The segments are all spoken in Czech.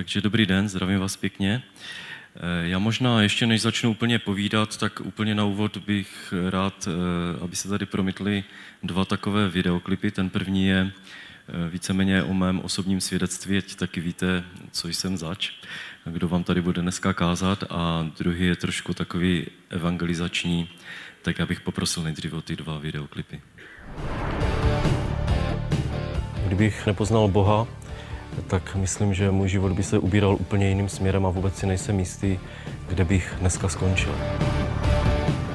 Takže dobrý den, zdravím vás pěkně. Eh, já možná ještě než začnu úplně povídat, tak úplně na úvod bych rád, eh, aby se tady promítly dva takové videoklipy. Ten první je eh, víceméně o mém osobním svědectví, ať taky víte, co jsem zač, kdo vám tady bude dneska kázat. A druhý je trošku takový evangelizační, tak já bych poprosil nejdříve o ty dva videoklipy. Kdybych nepoznal Boha, tak myslím, že můj život by se ubíral úplně jiným směrem a vůbec si nejsem jistý, kde bych dneska skončil.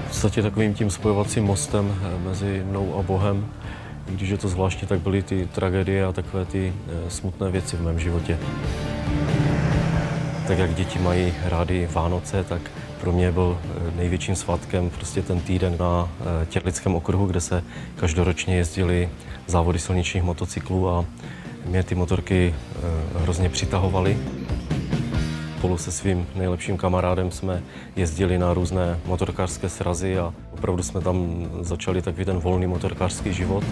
V podstatě takovým tím spojovacím mostem eh, mezi mnou a Bohem, i když je to zvláštně, tak byly ty tragédie a takové ty eh, smutné věci v mém životě. Tak jak děti mají rády Vánoce, tak pro mě byl eh, největším svátkem prostě ten týden na Těrlickém okruhu, kde se každoročně jezdili závody silničních motocyklů a mě ty motorky eh, hrozně přitahovaly. Spolu se svým nejlepším kamarádem jsme jezdili na různé motorkářské srazy a opravdu jsme tam začali takový ten volný motorkářský život.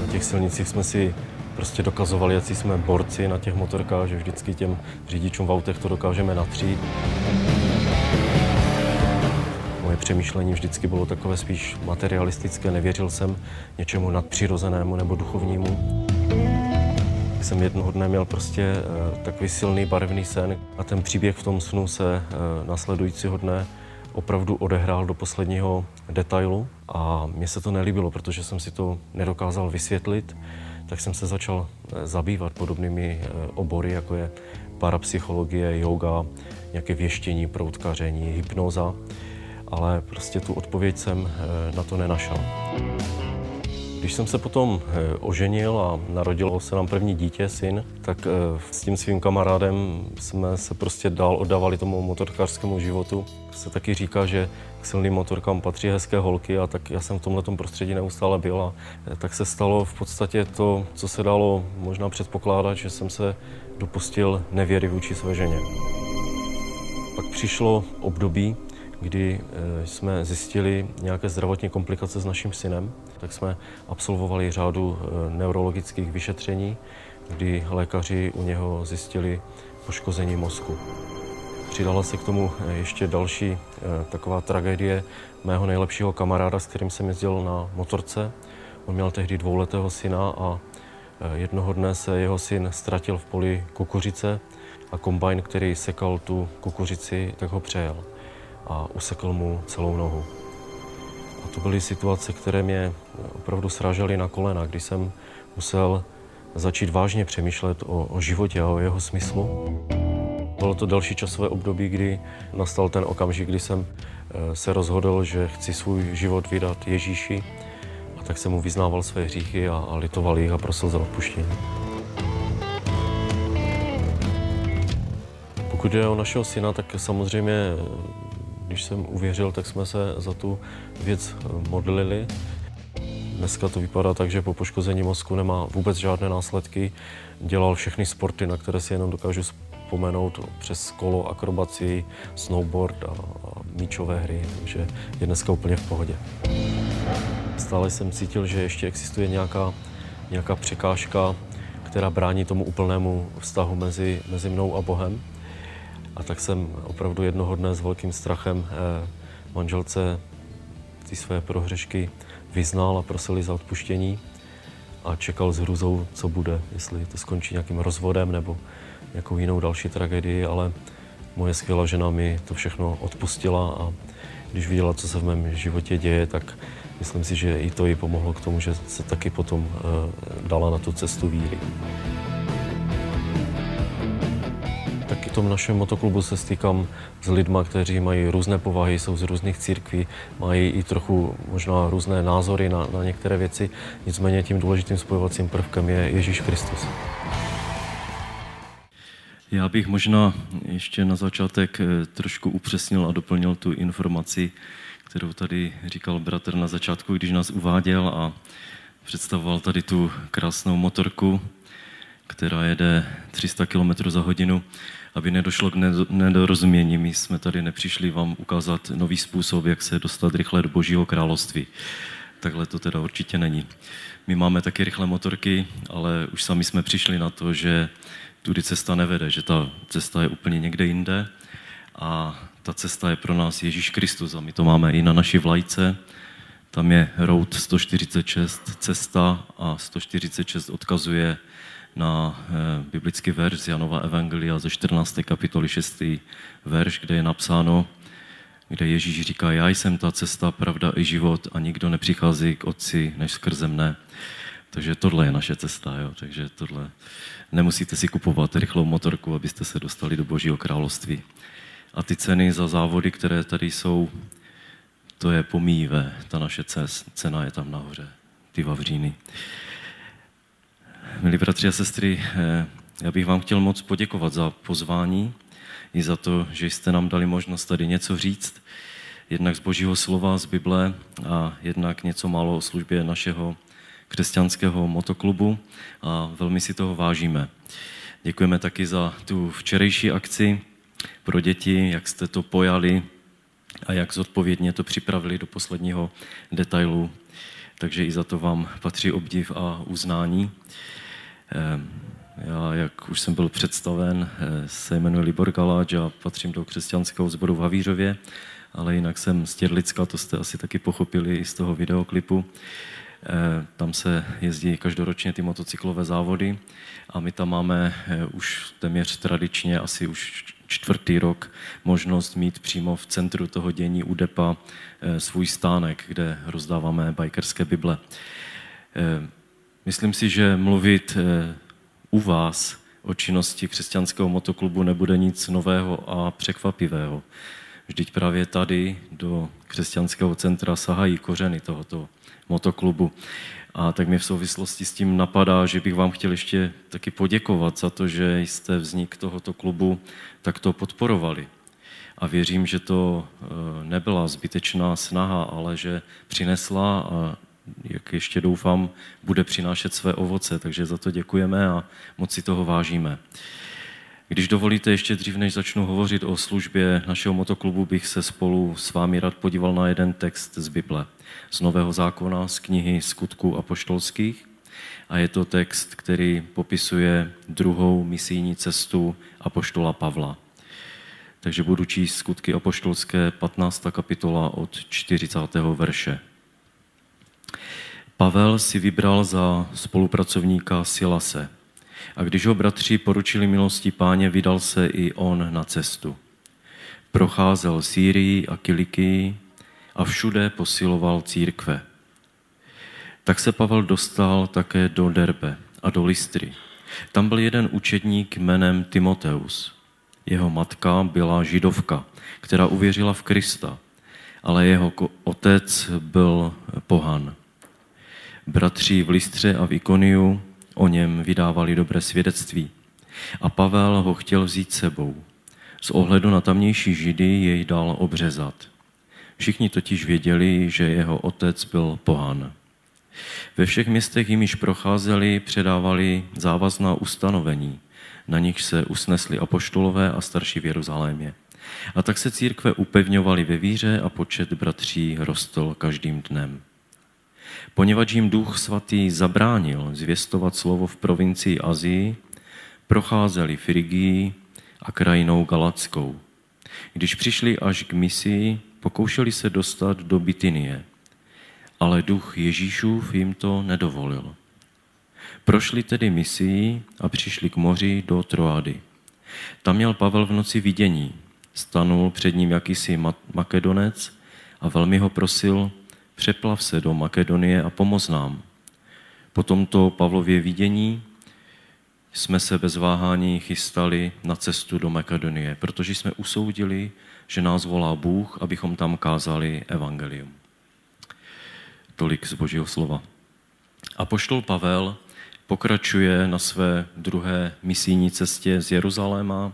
Na těch silnicích jsme si prostě dokazovali, jak jsme borci na těch motorkách, že vždycky těm řidičům v autech to dokážeme natřít. Moje přemýšlení vždycky bylo takové spíš materialistické, nevěřil jsem něčemu nadpřirozenému nebo duchovnímu jsem jednoho dne měl prostě eh, takový silný barevný sen a ten příběh v tom snu se eh, následujícího dne opravdu odehrál do posledního detailu a mně se to nelíbilo, protože jsem si to nedokázal vysvětlit, tak jsem se začal eh, zabývat podobnými obory, jako je parapsychologie, yoga, nějaké věštění, proutkaření, hypnoza, ale prostě tu odpověď jsem na to nenašel. Když jsem se potom eh, oženil a narodilo se nám první dítě, syn, tak eh, s tím svým kamarádem jsme se prostě dál oddávali tomu motorkářskému životu. Se taky říká, že k silným motorkám patří hezké holky a tak já jsem v tomhle prostředí neustále byl a eh, tak se stalo v podstatě to, co se dalo možná předpokládat, že jsem se dopustil nevěry vůči své ženě. Pak přišlo období, kdy jsme zjistili nějaké zdravotní komplikace s naším synem, tak jsme absolvovali řádu eh, neurologických vyšetření, kdy lékaři u něho zjistili poškození mozku. Přidala se k tomu eh, ještě další taková tragédie mého nejlepšího kamaráda, s kterým jsem jezdil na motorce. On měl tehdy dvouletého syna a jednoho dne se jeho syn ztratil v poli kukuřice a kombajn, který sekal tu kukuřici, tak ho přejel a usekl mu celou nohu. A to byly situace, které mě opravdu srážely na kolena, kdy jsem musel začít vážně přemýšlet o, o životě a o jeho smyslu. Bylo to další časové období, kdy nastal ten okamžik, kdy jsem eh, se rozhodl, že chci svůj život vydat Ježíši a tak jsem mu vyznával své hříchy a, a litoval jich a prosil za odpuštění. Pokud je o našeho syna, tak samozřejmě když jsem uvěřil, tak jsme se za tu věc eh, modlili. Dneska to vypadá tak, že po poškození mozku nemá vůbec žádné následky. Dělal všechny sporty, na které si jenom dokážu vzpomenout, přes kolo, akrobaci, snowboard a, a míčové hry, takže je dneska úplně v pohodě. Stále jsem cítil, že ještě existuje nějaká, nějaká překážka, která brání tomu úplnému vztahu mezi, mezi mnou a Bohem. A tak jsem opravdu jednoho dne s velkým strachem eh, manželce ty své prohřešky vyznal a prosili za odpuštění a čekal s hruzou, co bude, jestli to skončí nějakým rozvodem nebo nějakou jinou další tragédii, ale moje skvělá žena mi to všechno odpustila a když viděla, co se v mém životě děje, tak myslím si, že i to jí pomohlo k tomu, že se taky potom eh, dala na tu cestu víry. V tom našem motoklubu se stýkám s lidmi, kteří mají různé povahy, jsou z různých církví, mají i trochu možná různé názory na, na některé věci. Nicméně tím důležitým spojovacím prvkem je Ježíš Kristus. Já bych možná ještě na začátek eh, trošku upřesnil a doplnil tu informaci, kterou tady říkal bratr na začátku, když nás uváděl a představoval tady tu krásnou motorku, která jede 300 km za hodinu aby nedošlo k nedorozumění. My jsme tady nepřišli vám ukázat nový způsob, jak se dostat rychle do Božího království. takhle to teda určitě není. My máme taky rychlé motorky, ale už sami jsme přišli na to, že tudy cesta nevede, že ta cesta je úplně někde jinde a ta cesta je pro nás Ježíš Kristus a my to máme i na naší vlajce. Tam je road 146 cesta a 146 odkazuje na eh, biblický verš z Janova Evangelia ze 14. kapitoly 6. verš, kde je napsáno, kde Ježíš říká, já jsem ta cesta, pravda i život a nikdo nepřichází k Otci než skrze mne. Takže tohle je naše cesta, jo? takže tohle. Nemusíte si kupovat rychlou motorku, abyste se dostali do Božího království. A ty ceny za závody, které tady jsou, to je pomíjivé. Ta naše cena je tam nahoře, ty vavříny. Milí bratři a sestry, eh, já bych vám chtěl moc poděkovat za pozvání i za to, že jste nám dali možnost tady něco říct, jednak z Božího slova, z Bible a jednak něco málo o službě našeho křesťanského motoklubu a velmi si toho vážíme. Děkujeme taky za tu včerejší akci pro děti, jak jste to pojali a jak zodpovědně to připravili do posledního detailu. Takže i za to vám patří obdiv a uznání. Já, jak už jsem byl představen, eh, se jmenuji Libor Galáč a patřím do křesťanského sboru v Havířově, ale jinak jsem z Těrlicka, to jste asi taky pochopili i z toho videoklipu. Eh, tam se jezdí každoročně ty motocyklové závody a my tam máme eh, už téměř tradičně, asi už čtvrtý rok, možnost mít přímo v centru toho dění u DEPA svůj stánek, kde rozdáváme bajkerské bible. Myslím si, že mluvit u vás o činnosti křesťanského motoklubu nebude nic nového a překvapivého. Vždyť právě tady do křesťanského centra sahají kořeny tohoto motoklubu. A tak mě v souvislosti s tím napadá, že bych vám chtěl ještě taky poděkovat za to, že jste vznik tohoto klubu takto podporovali. A věřím, že to eh, nebyla zbytečná snaha, ale že přinesla a jak ještě doufám, bude přinášet své ovoce, takže za to děkujeme a moc si toho vážíme. Když dovolíte, ještě dřív, než začnu hovořit o službě našeho motoklubu, bych se spolu s vámi rád podíval na jeden text z Bible, z Nového zákona, z knihy Skutků apoštolských. A je to text, který popisuje druhou misijní cestu apoštola Pavla. Takže budu číst skutky apoštolské 15. kapitola od 40. verše. Pavel si vybral za spolupracovníka Silase a když ho bratři poručili milosti páně, vydal se i on na cestu. Procházel Sýrii a Kilikii a všude posiloval církve. Tak se Pavel dostal také do Derbe a do Listry. Tam byl jeden učedník jménem Timoteus. Jeho matka byla židovka, která uvěřila v Krista, ale jeho otec byl pohan. Bratři v Listře a v Ikoniu o něm vydávali dobré svědectví. A Pavel ho chtěl vzít sebou. Z ohledu na tamnější židy jej dal obřezat. Všichni totiž věděli, že jeho otec byl pohán. Ve všech městech, jimiž procházeli, předávali závazná ustanovení, na nich se usnesli apoštolové a starší v Jeruzalémě. A tak se církve upevňovaly ve víře a počet bratří rostl každým dnem. Poněvadž jim duch svatý zabránil zvěstovat slovo v provincii Azii, procházeli Frigii a krajinou Galackou. Když přišli až k misii, pokoušeli se dostat do Bitynie, ale duch Ježíšův jim to nedovolil. Prošli tedy misii a přišli k moři do Troady. Tam měl Pavel v noci vidění. Stanul před ním jakýsi makedonec a velmi ho prosil, přeplav se do Makedonie a pomoz nám. Po tomto Pavlově vidění jsme se bez váhání chystali na cestu do Makedonie, protože jsme usoudili, že nás volá Bůh, abychom tam kázali evangelium. Tolik z Božího slova. A poštol Pavel pokračuje na své druhé misijní cestě z Jeruzaléma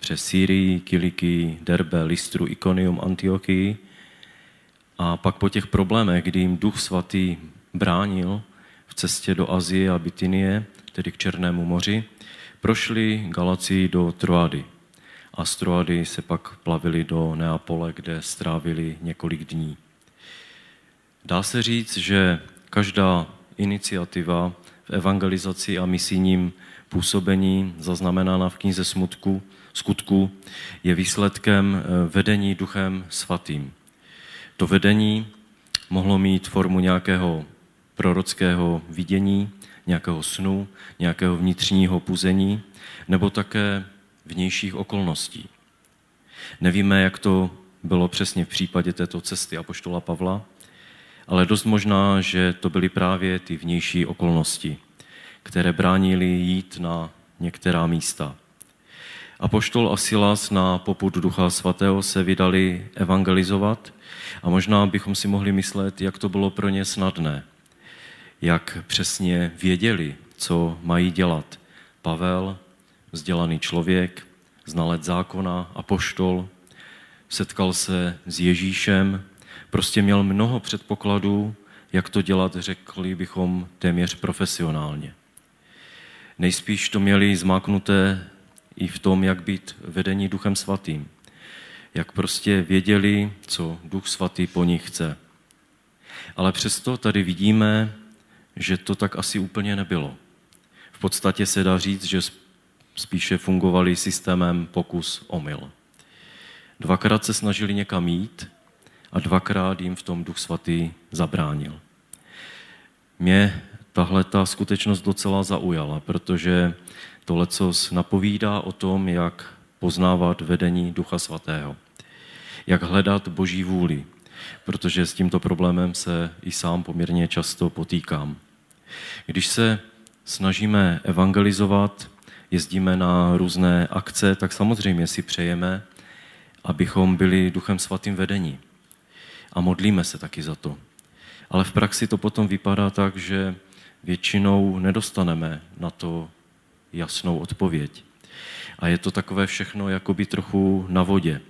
přes Sýrii, Kiliky, Derbe, Listru, Ikonium, Antiochii a pak po těch problémech, kdy jim Duch Svatý bránil v cestě do Azie a Bitynie, tedy k Černému moři, prošli Galaci do Troady. A z Troady se pak plavili do Neapole, kde strávili několik dní. Dá se říct, že každá iniciativa v evangelizaci a misijním působení zaznamenána v knize smutku, skutku je výsledkem eh, vedení duchem svatým. To vedení mohlo mít formu nějakého prorockého vidění, nějakého snu, nějakého vnitřního puzení, nebo také vnějších okolností. Nevíme, jak to bylo přesně v případě této cesty apoštola Pavla, ale dost možná, že to byly právě ty vnější okolnosti, které bránili jít na některá místa. Apoštol a Silas na poput Ducha Svatého se vydali evangelizovat a možná bychom si mohli myslet, jak to bylo pro ně snadné, jak přesně věděli, co mají dělat. Pavel, vzdělaný člověk, znalec zákona, apoštol, setkal se s Ježíšem, prostě měl mnoho předpokladů, jak to dělat, řekli bychom téměř profesionálně. Nejspíš to měli zmáknuté i v tom, jak být vedení Duchem Svatým. Jak prostě věděli, co Duch Svatý po nich chce. Ale přesto tady vidíme, že to tak asi úplně nebylo. V podstatě se dá říct, že spíše fungovali systémem pokus omyl. Dvakrát se snažili někam jít a dvakrát jim v tom Duch Svatý zabránil. Mě tahle ta skutečnost docela zaujala, protože to lecos napovídá o tom, jak poznávat vedení Ducha Svatého, jak hledat Boží vůli, protože s tímto problémem se i sám poměrně často potýkám. Když se snažíme evangelizovat, jezdíme na různé akce, tak samozřejmě si přejeme, abychom byli Duchem Svatým vedení. A modlíme se taky za to. Ale v praxi to potom vypadá tak, že většinou nedostaneme na to jasnou odpověď. A je to takové všechno jakoby trochu na vodě.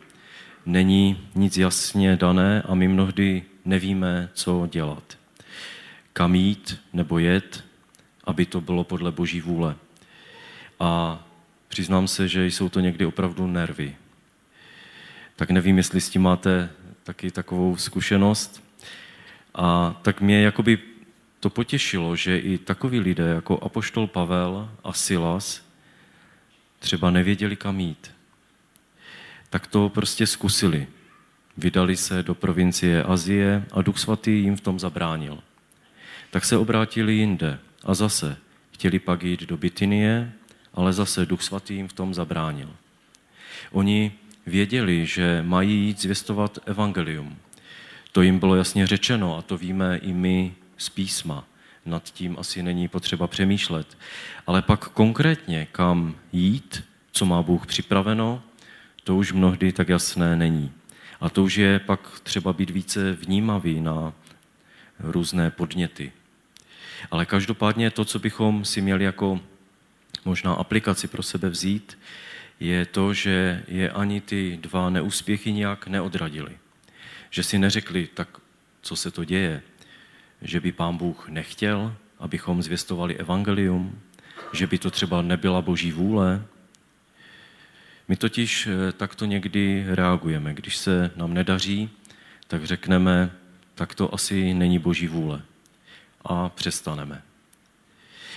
Není nic jasně dané a my mnohdy nevíme, co dělat. Kam jít nebo jet, aby to bylo podle Boží vůle. A přiznám se, že jsou to někdy opravdu nervy. Tak nevím, jestli s tím máte taky takovou zkušenost. A tak mě jakoby to potěšilo, že i takoví lidé jako Apoštol Pavel a Silas třeba nevěděli, kam jít. Tak to prostě zkusili. Vydali se do provincie Azie a Duch Svatý jim v tom zabránil. Tak se obrátili jinde a zase chtěli pak jít do Bitynie, ale zase Duch Svatý jim v tom zabránil. Oni věděli, že mají jít zvěstovat evangelium. To jim bylo jasně řečeno a to víme i my z písma. Nad tím asi není potřeba přemýšlet. Ale pak konkrétně, kam jít, co má Bůh připraveno, to už mnohdy tak jasné není. A to už je pak třeba být více vnímavý na různé podněty. Ale každopádně to, co bychom si měli jako možná aplikaci pro sebe vzít, je to, že je ani ty dva neúspěchy nějak neodradili. Že si neřekli, tak co se to děje, že by pán Bůh nechtěl, abychom zvěstovali evangelium, že by to třeba nebyla boží vůle. My totiž eh, takto někdy reagujeme. Když se nám nedaří, tak řekneme, tak to asi není boží vůle. A přestaneme.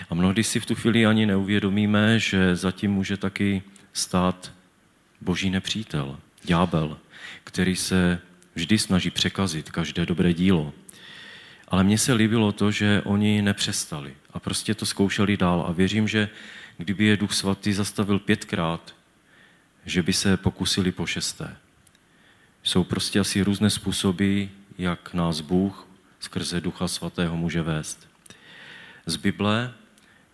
A mnohdy si v tu chvíli ani neuvědomíme, že zatím může taky stát boží nepřítel, ďábel, který se vždy snaží překazit každé dobré dílo. Ale mně se líbilo to, že oni nepřestali a prostě to zkoušeli dál. A věřím, že kdyby je Duch Svatý zastavil pětkrát, že by se pokusili po šesté. Jsou prostě asi různé způsoby, jak nás Bůh skrze Ducha Svatého může vést. Z Bible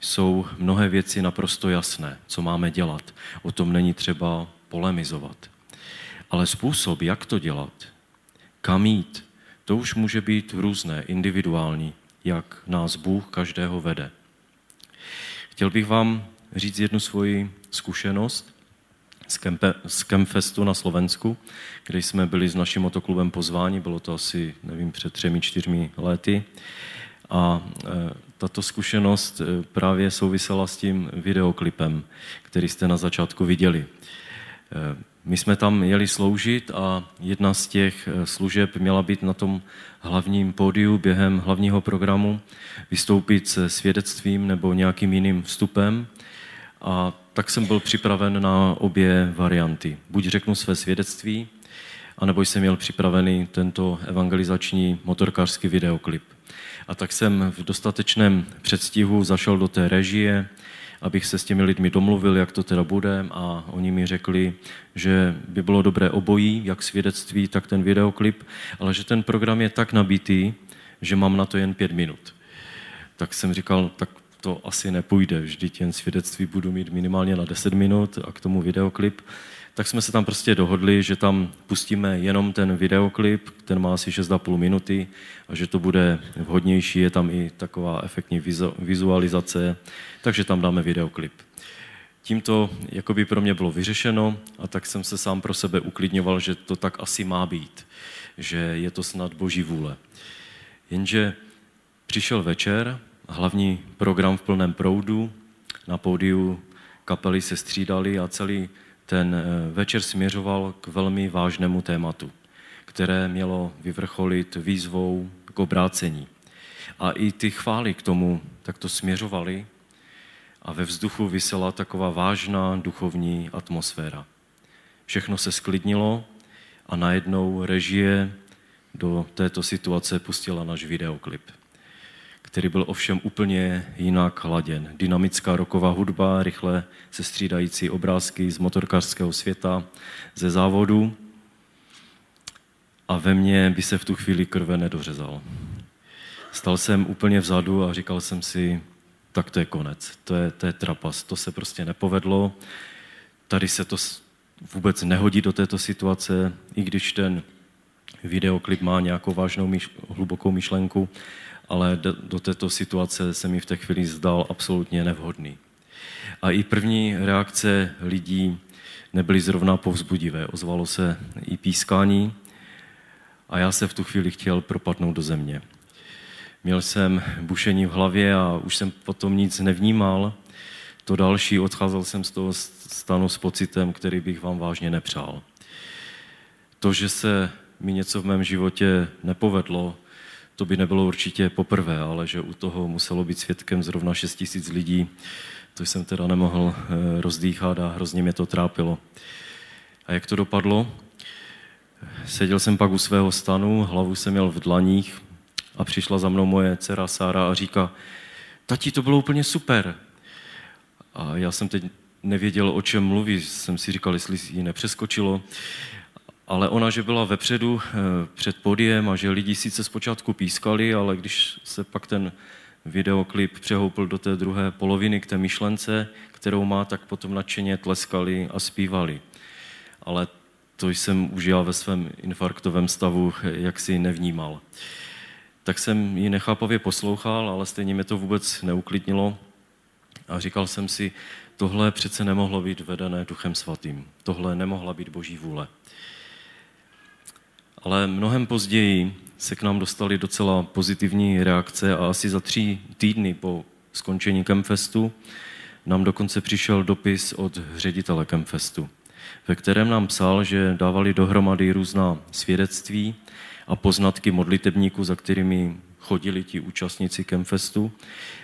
jsou mnohé věci naprosto jasné, co máme dělat. O tom není třeba polemizovat. Ale způsob, jak to dělat, kam jít, to už může být různé, individuální, jak nás Bůh každého vede. Chtěl bych vám říct jednu svoji zkušenost z, Kempfestu na Slovensku, kde jsme byli s naším motoklubem pozváni, bylo to asi, nevím, před třemi, čtyřmi lety. A e, tato zkušenost e, právě souvisela s tím videoklipem, který jste na začátku viděli. E, my jsme tam jeli sloužit a jedna z těch služeb měla být na tom hlavním pódiu během hlavního programu, vystoupit se svědectvím nebo nějakým jiným vstupem. A tak jsem byl připraven na obě varianty. Buď řeknu své svědectví, anebo jsem měl připravený tento evangelizační motorkářský videoklip. A tak jsem v dostatečném předstihu zašel do té režie, abych se s těmi lidmi domluvil, jak to teda bude a oni mi řekli, že by bylo dobré obojí, jak svědectví, tak ten videoklip, ale že ten program je tak nabitý, že mám na to jen pět minut. Tak jsem říkal, tak to asi nepůjde, vždyť jen svědectví budu mít minimálně na 10 minut a k tomu videoklip tak jsme se tam prostě dohodli, že tam pustíme jenom ten videoklip, ten má asi 6,5 minuty a že to bude vhodnější, je tam i taková efektní vizualizace, takže tam dáme videoklip. Tím to jakoby pro mě bylo vyřešeno a tak jsem se sám pro sebe uklidňoval, že to tak asi má být, že je to snad boží vůle. Jenže přišel večer, hlavní program v plném proudu, na pódiu kapely se střídali a celý ten eh, večer směřoval k velmi vážnému tématu, které mělo vyvrcholit výzvou k obrácení. A i ty chvály k tomu takto směřovaly a ve vzduchu vysela taková vážná duchovní atmosféra. Všechno se sklidnilo a najednou režie do této situace pustila náš videoklip který byl ovšem úplně jinak hladěn. Dynamická roková hudba, rychle se střídající obrázky z motorkářského světa, ze závodu a ve mně by se v tu chvíli krve nedořezal. Stal jsem úplně vzadu a říkal jsem si, tak to je konec, to je, to je trapas, to se prostě nepovedlo, tady se to vůbec nehodí do této situace, i když ten videoklip má nějakou vážnou, myš, hlubokou myšlenku, ale do, této situace se mi v té chvíli zdal absolutně nevhodný. A i první reakce lidí nebyly zrovna povzbudivé. Ozvalo se i pískání a já se v tu chvíli chtěl propadnout do země. Měl jsem bušení v hlavě a už jsem potom nic nevnímal. To další, odcházel jsem z toho stanu s pocitem, který bych vám vážně nepřál. To, že se mi něco v mém životě nepovedlo, to by nebylo určitě poprvé, ale že u toho muselo být svědkem zrovna 6 tisíc lidí, to jsem teda nemohl eh, rozdýchat a hrozně mě to trápilo. A jak to dopadlo? Seděl jsem pak u svého stanu, hlavu jsem měl v dlaních a přišla za mnou moje dcera Sára a říká, tati, to bylo úplně super. A já jsem teď nevěděl, o čem mluví, jsem si říkal, jestli ji nepřeskočilo ale ona, že byla vepředu eh, před podiem a že lidi sice zpočátku pískali, ale když se pak ten videoklip přehoupil do té druhé poloviny k té myšlence, kterou má, tak potom nadšeně tleskali a zpívali. Ale to jsem už já ve svém infarktovém stavu jaksi nevnímal. Tak jsem ji nechápavě poslouchal, ale stejně mě to vůbec neuklidnilo a říkal jsem si, tohle přece nemohlo být vedené Duchem Svatým. Tohle nemohla být Boží vůle. Ale mnohem později se k nám dostaly docela pozitivní reakce a asi za tři týdny po skončení Kemfestu nám dokonce přišel dopis od ředitele Kemfestu, ve kterém nám psal, že dávali dohromady různá svědectví a poznatky modlitebníků, za kterými chodili ti účastníci Kemfestu.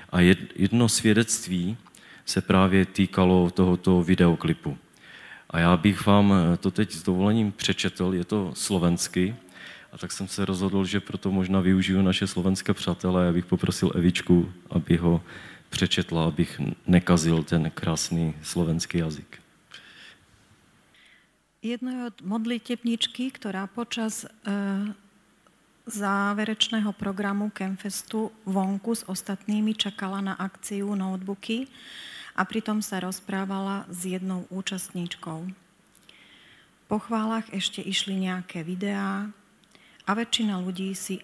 A jedno svědectví se právě týkalo tohoto videoklipu. A já bych vám eh, to teď s dovolením přečetl, je to slovensky, a tak jsem se rozhodl, že proto možná využiju naše slovenské přátelé, abych poprosil Evičku, aby ho přečetla, abych nekazil ten krásný slovenský jazyk. Jedno od modlitebničky, ktorá počas e, záverečného programu Kemfestu vonku s ostatnými čakala na akciu notebooky, a pritom sa rozprávala s jednou účastníčkou. Po chválach ešte išli nejaké videá a väčšina ľudí si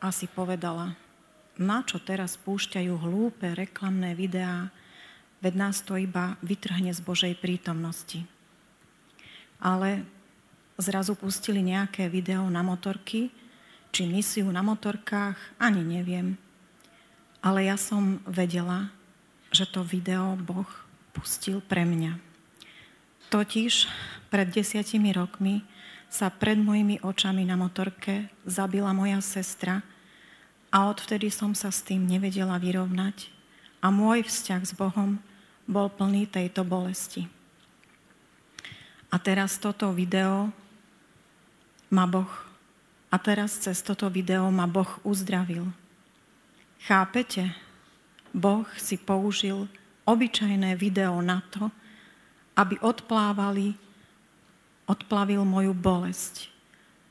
asi povedala, na čo teraz púšťajú hlúpe reklamné videá, veď nás to iba vytrhne z Božej prítomnosti. Ale zrazu pustili nejaké video na motorky, či misiu na motorkách, ani neviem. Ale ja som vedela, že to video Boh pustil pre mňa. Totiž pred desiatimi rokmi sa pred mojimi očami na motorke zabila moja sestra a odvtedy som sa s tým nevedela vyrovnať a môj vzťah s Bohom bol plný tejto bolesti. A teraz toto video ma Boh a teraz cez toto video ma Boh uzdravil. Chápete? Boh si použil obyčajné video na to, aby odplávali, odplavil moju bolesť.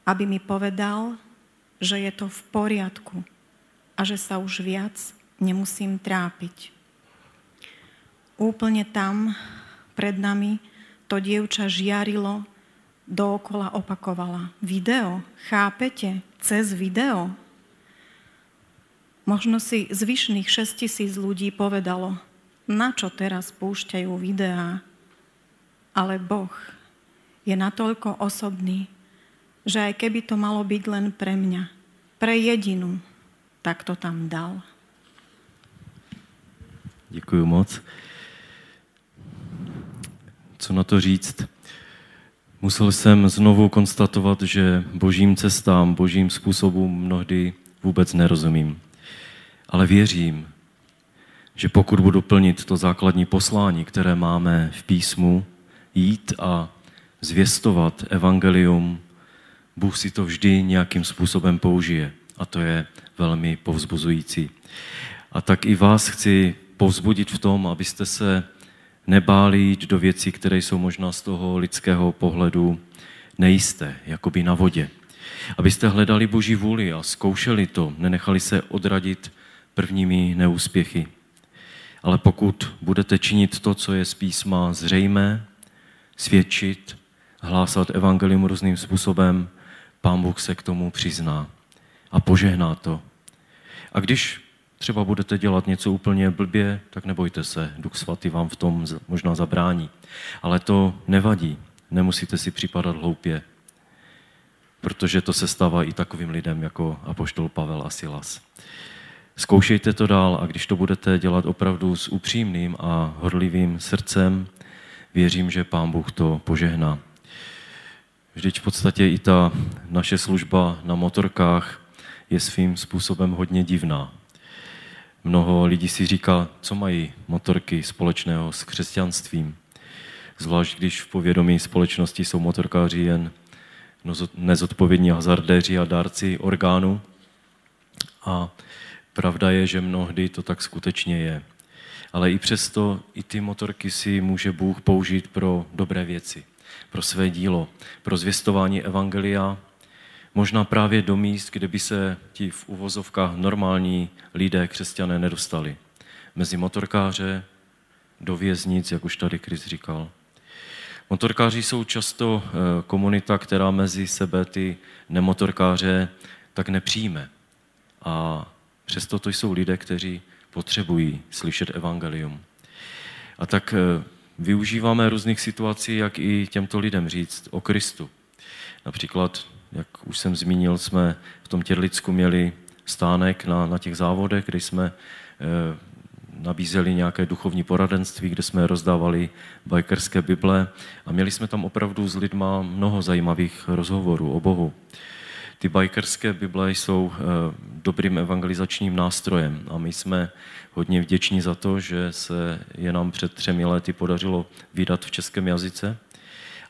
Aby mi povedal, že je to v poriadku a že sa už viac nemusím trápiť. Úplne tam, pred nami, to dievča žiarilo, dookola opakovala. Video, chápete? Cez video. Možno si zvyšných 6 tisíc ľudí povedalo, na čo teraz púšťajú videá, ale Boh je natoľko osobný, že aj keby to malo byť len pre mňa, pre jedinu, tak to tam dal. Děkuji moc. Co na to říct? Musel jsem znovu konstatovat, že božím cestám, božím způsobům mnohdy vůbec nerozumím. Ale věřím, že pokud budu plnit to základní poslání, které máme v písmu, jít a zvěstovat evangelium, Bůh si to vždy nějakým způsobem použije. A to je velmi povzbuzující. A tak i vás chci povzbudit v tom, abyste se nebáli jít do věcí, které jsou možná z toho lidského pohledu nejisté, jakoby na vodě. Abyste hledali Boží vůli a zkoušeli to, nenechali se odradit prvními neúspěchy. Ale pokud budete činit to, co je z písma zřejmé, svědčit, hlásat evangelium různým způsobem, Pán Bůh se k tomu přizná a požehná to. A když třeba budete dělat něco úplně blbě, tak nebojte se, Duch Svatý vám v tom možná zabrání. Ale to nevadí, nemusíte si připadat hloupě, protože to se stává i takovým lidem jako apoštol Pavel a Silas. Zkoušejte to dál a když to budete dělat opravdu s upřímným a horlivým srdcem, věřím, že Pán Bůh to požehná. Vždyť v podstatě i ta naše služba na motorkách je svým způsobem hodně divná. Mnoho lidí si říká, co mají motorky společného s křesťanstvím. Zvlášť když v povědomí společnosti jsou motorkáři jen nezodpovědní hazardéři a dárci orgánů. A pravda je, že mnohdy to tak skutečně je. Ale i přesto i ty motorky si může Bůh použít pro dobré věci, pro své dílo, pro zvěstování evangelia, možná právě do míst, kde by se ti v uvozovkách normální lidé, křesťané, nedostali. Mezi motorkáře, do věznic, jak už tady Chris říkal. Motorkáři jsou často eh, komunita, která mezi sebe ty nemotorkáře tak nepřijme. A přesto to jsou lidé, kteří potřebují slyšet evangelium. A tak eh, využíváme různých situací, jak i těmto lidem říct o Kristu. Například jak už jsem zmínil, jsme v tom Těrlicku měli stánek na, na těch závodech, kde jsme e, nabízeli nějaké duchovní poradenství, kde jsme rozdávali bajkerské Bible a měli jsme tam opravdu s lidma mnoho zajímavých rozhovorů o Bohu. Ty bajkerské Bible jsou e, dobrým evangelizačním nástrojem a my jsme hodně vděční za to, že se je nám před třemi lety podařilo vydat v českém jazyce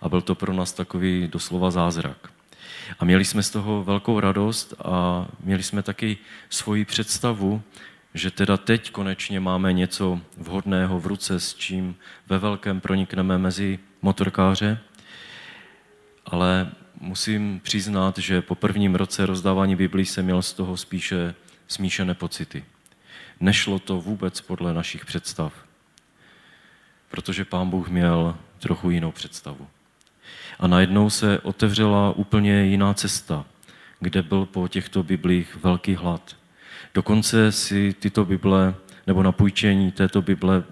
a byl to pro nás takový doslova zázrak. A měli jsme z toho velkou radost a měli jsme taky svoji představu, že teda teď konečně máme něco vhodného v ruce, s čím ve velkém pronikneme mezi motorkáře, ale musím přiznat, že po prvním roce rozdávání Biblí jsem měl z toho spíše smíšené pocity. Nešlo to vůbec podle našich představ, protože pán Bůh měl trochu jinou představu a najednou se otevřela úplně jiná cesta, kde byl po těchto biblích velký hlad. Dokonce si tyto bible, nebo na půjčení této bible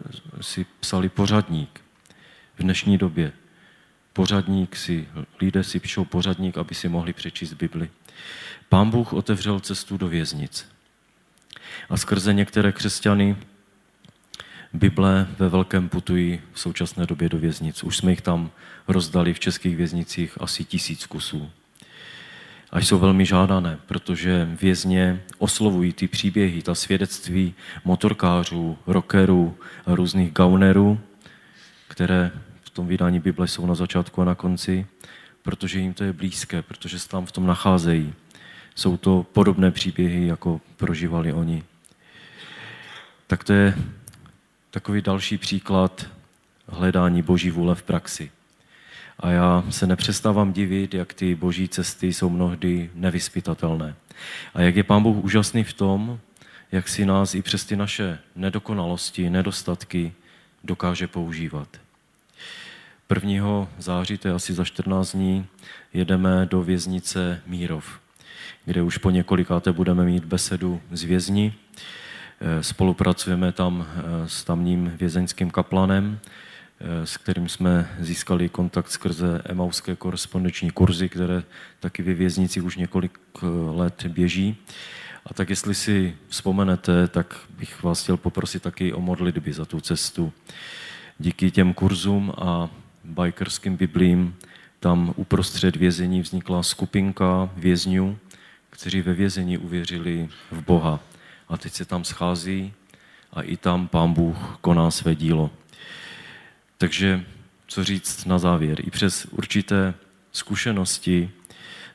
si psali pořadník v dnešní době. Pořadník si, lidé si píšou pořadník, aby si mohli přečíst Bibli. Pán Bůh otevřel cestu do věznic. A skrze některé křesťany Bible ve velkém putují v současné době do věznic. Už jsme jich tam rozdali v českých věznicích asi tisíc kusů. A jsou velmi žádané, protože vězně oslovují ty příběhy, ta svědectví motorkářů, rockerů různých gaunerů, které tom vydání Bible jsou na začátku a na konci, protože jim to je blízké, protože se tam v tom nacházejí. Jsou to podobné příběhy, jako prožívali oni. Tak to je takový další příklad hledání boží vůle v praxi. A já se nepřestávám divit, jak ty boží cesty jsou mnohdy nevyspytatelné. A jak je Pán Bůh úžasný v tom, jak si nás i přes ty naše nedokonalosti, nedostatky dokáže používat. 1. září, to je asi za 14 dní, jedeme do věznice Mírov, kde už po několikáté budeme mít besedu z vězni. Eh, spolupracujeme tam eh, s tamním vězeňským kaplanem, eh, s kterým jsme získali kontakt skrze emauské korespondenční kurzy, které taky ve věznici už několik let běží. A tak jestli si vzpomenete, tak bych vás chtěl poprosit taky o modlitby za tu cestu. Díky těm kurzům a bikerským biblím tam uprostřed vězení vznikla skupinka vězňů, kteří ve vězení uvěřili v Boha a teď se tam schází a i tam pán Bůh koná své dílo. Takže co říct na závěr? I přes určité zkušenosti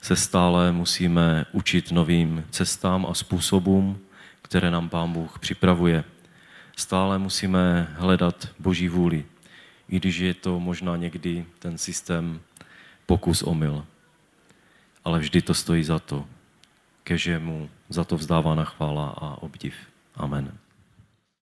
se stále musíme učit novým cestám a způsobům, které nám Pán Bůh připravuje. Stále musíme hledat Boží vůli, i když je to možná někdy ten systém pokus omyl. Ale vždy to stojí za to keže mu za to vzdávána chvála a obdiv. Amen.